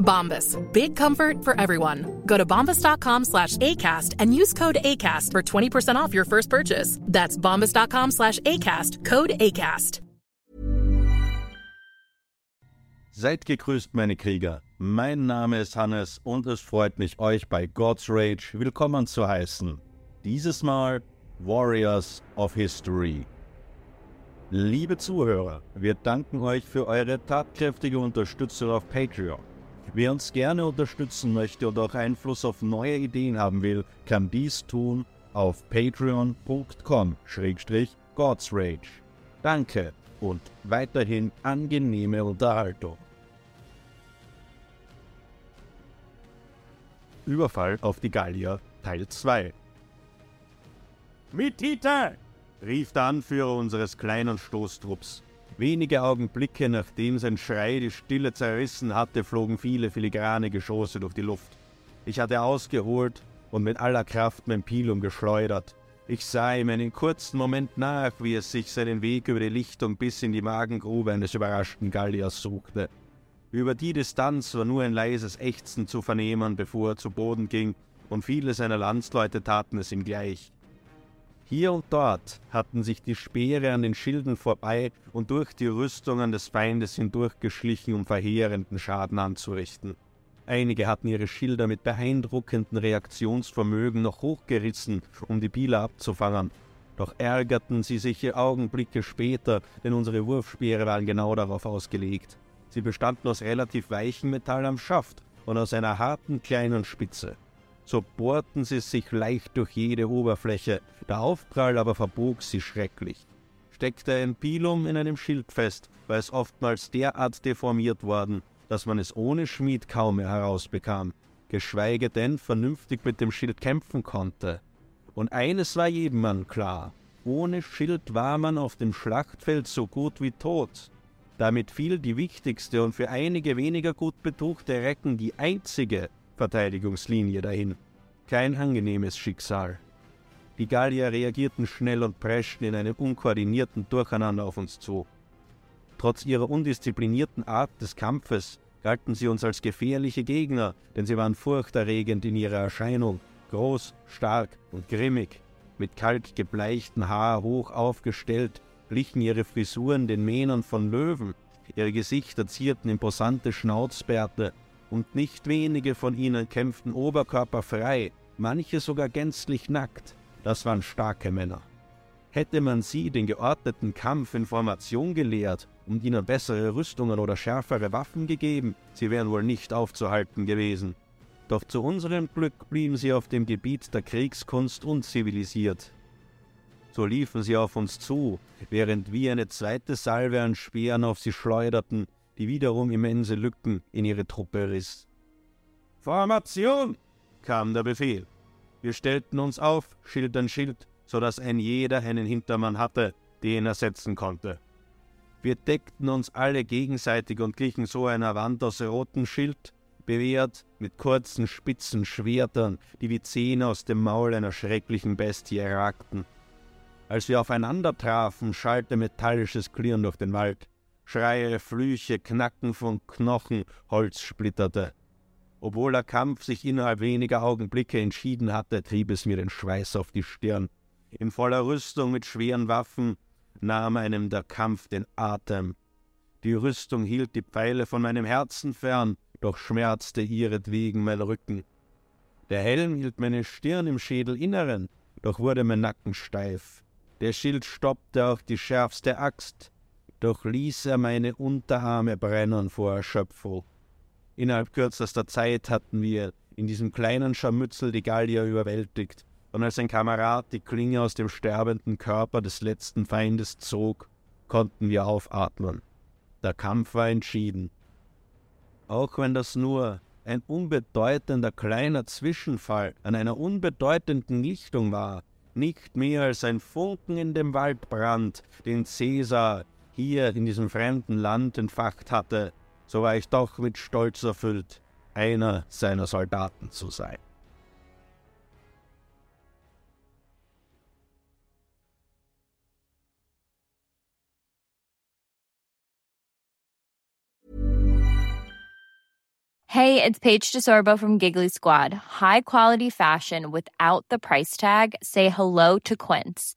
Bombas. Big comfort for everyone. Go to bombas.com slash ACAST and use code ACAST for 20% off your first purchase. That's bombas.com slash ACAST. Code ACAST. Seid gegrüßt, meine Krieger. Mein Name ist Hannes und es freut mich, euch bei God's Rage willkommen zu heißen. Dieses Mal Warriors of History. Liebe Zuhörer, wir danken euch für eure tatkräftige Unterstützung auf Patreon. Wer uns gerne unterstützen möchte und auch Einfluss auf neue Ideen haben will, kann dies tun auf patreon.com-godsrage. Danke und weiterhin angenehme Unterhaltung. Überfall auf die Gallier Teil 2 Mitita! rief der Anführer unseres kleinen Stoßtrupps. Wenige Augenblicke nachdem sein Schrei die Stille zerrissen hatte, flogen viele filigrane Geschosse durch die Luft. Ich hatte ausgeholt und mit aller Kraft mein Pilum geschleudert. Ich sah ihm einen kurzen Moment nach, wie er sich seinen Weg über die Lichtung bis in die Magengrube eines überraschten Galliers suchte. Über die Distanz war nur ein leises Ächzen zu vernehmen, bevor er zu Boden ging, und viele seiner Landsleute taten es ihm gleich. Hier und dort hatten sich die Speere an den Schilden vorbei und durch die Rüstungen des Feindes hindurchgeschlichen, um verheerenden Schaden anzurichten. Einige hatten ihre Schilder mit beeindruckendem Reaktionsvermögen noch hochgerissen, um die Pieler abzufangen. Doch ärgerten sie sich Augenblicke später, denn unsere Wurfspeere waren genau darauf ausgelegt. Sie bestanden aus relativ weichem Metall am Schaft und aus einer harten kleinen Spitze so bohrten sie sich leicht durch jede Oberfläche, der Aufprall aber verbog sie schrecklich. Steckte ein Pilum in einem Schild fest, war es oftmals derart deformiert worden, dass man es ohne Schmied kaum mehr herausbekam, geschweige denn vernünftig mit dem Schild kämpfen konnte. Und eines war jedem Mann klar, ohne Schild war man auf dem Schlachtfeld so gut wie tot. Damit fiel die wichtigste und für einige weniger gut betuchte Recken die einzige Verteidigungslinie dahin. Kein angenehmes Schicksal. Die Gallier reagierten schnell und preschten in einem unkoordinierten Durcheinander auf uns zu. Trotz ihrer undisziplinierten Art des Kampfes galten sie uns als gefährliche Gegner, denn sie waren furchterregend in ihrer Erscheinung, groß, stark und grimmig, mit kalt gebleichten Haar hoch aufgestellt, glichen ihre Frisuren den Mähnern von Löwen, ihre Gesichter zierten imposante Schnauzbärte und nicht wenige von ihnen kämpften oberkörperfrei, manche sogar gänzlich nackt. Das waren starke Männer. Hätte man sie den geordneten Kampf in Formation gelehrt und ihnen bessere Rüstungen oder schärfere Waffen gegeben, sie wären wohl nicht aufzuhalten gewesen. Doch zu unserem Glück blieben sie auf dem Gebiet der Kriegskunst unzivilisiert. So liefen sie auf uns zu, während wir eine zweite Salve an Speeren auf sie schleuderten, die wiederum immense Lücken in ihre Truppe riss. Formation! kam der Befehl. Wir stellten uns auf, Schild an Schild, so dass ein jeder einen Hintermann hatte, den er setzen konnte. Wir deckten uns alle gegenseitig und glichen so einer Wand aus rotem Schild, bewehrt mit kurzen, spitzen Schwertern, die wie Zähne aus dem Maul einer schrecklichen Bestie ragten. Als wir aufeinander trafen, schallte metallisches Klirren durch den Wald. Schreie, Flüche, Knacken von Knochen, Holz splitterte. Obwohl der Kampf sich innerhalb weniger Augenblicke entschieden hatte, trieb es mir den Schweiß auf die Stirn. In voller Rüstung mit schweren Waffen nahm einem der Kampf den Atem. Die Rüstung hielt die Pfeile von meinem Herzen fern, doch schmerzte ihretwegen mein Rücken. Der Helm hielt meine Stirn im Schädelinneren, doch wurde mein Nacken steif. Der Schild stoppte auch die schärfste Axt, doch ließ er meine Unterarme brennen vor Erschöpfung. Innerhalb kürzester Zeit hatten wir in diesem kleinen Scharmützel die Gallier überwältigt, und als ein Kamerad die Klinge aus dem sterbenden Körper des letzten Feindes zog, konnten wir aufatmen. Der Kampf war entschieden. Auch wenn das nur ein unbedeutender kleiner Zwischenfall an einer unbedeutenden Lichtung war, nicht mehr als ein Funken in dem Waldbrand, den Cäsar hier in diesem fremden Land entfacht hatte, so war ich doch mit Stolz erfüllt, einer seiner Soldaten zu sein. Hey, it's Paige DeSorbo from Giggly Squad. High quality fashion without the price tag. Say hello to Quince.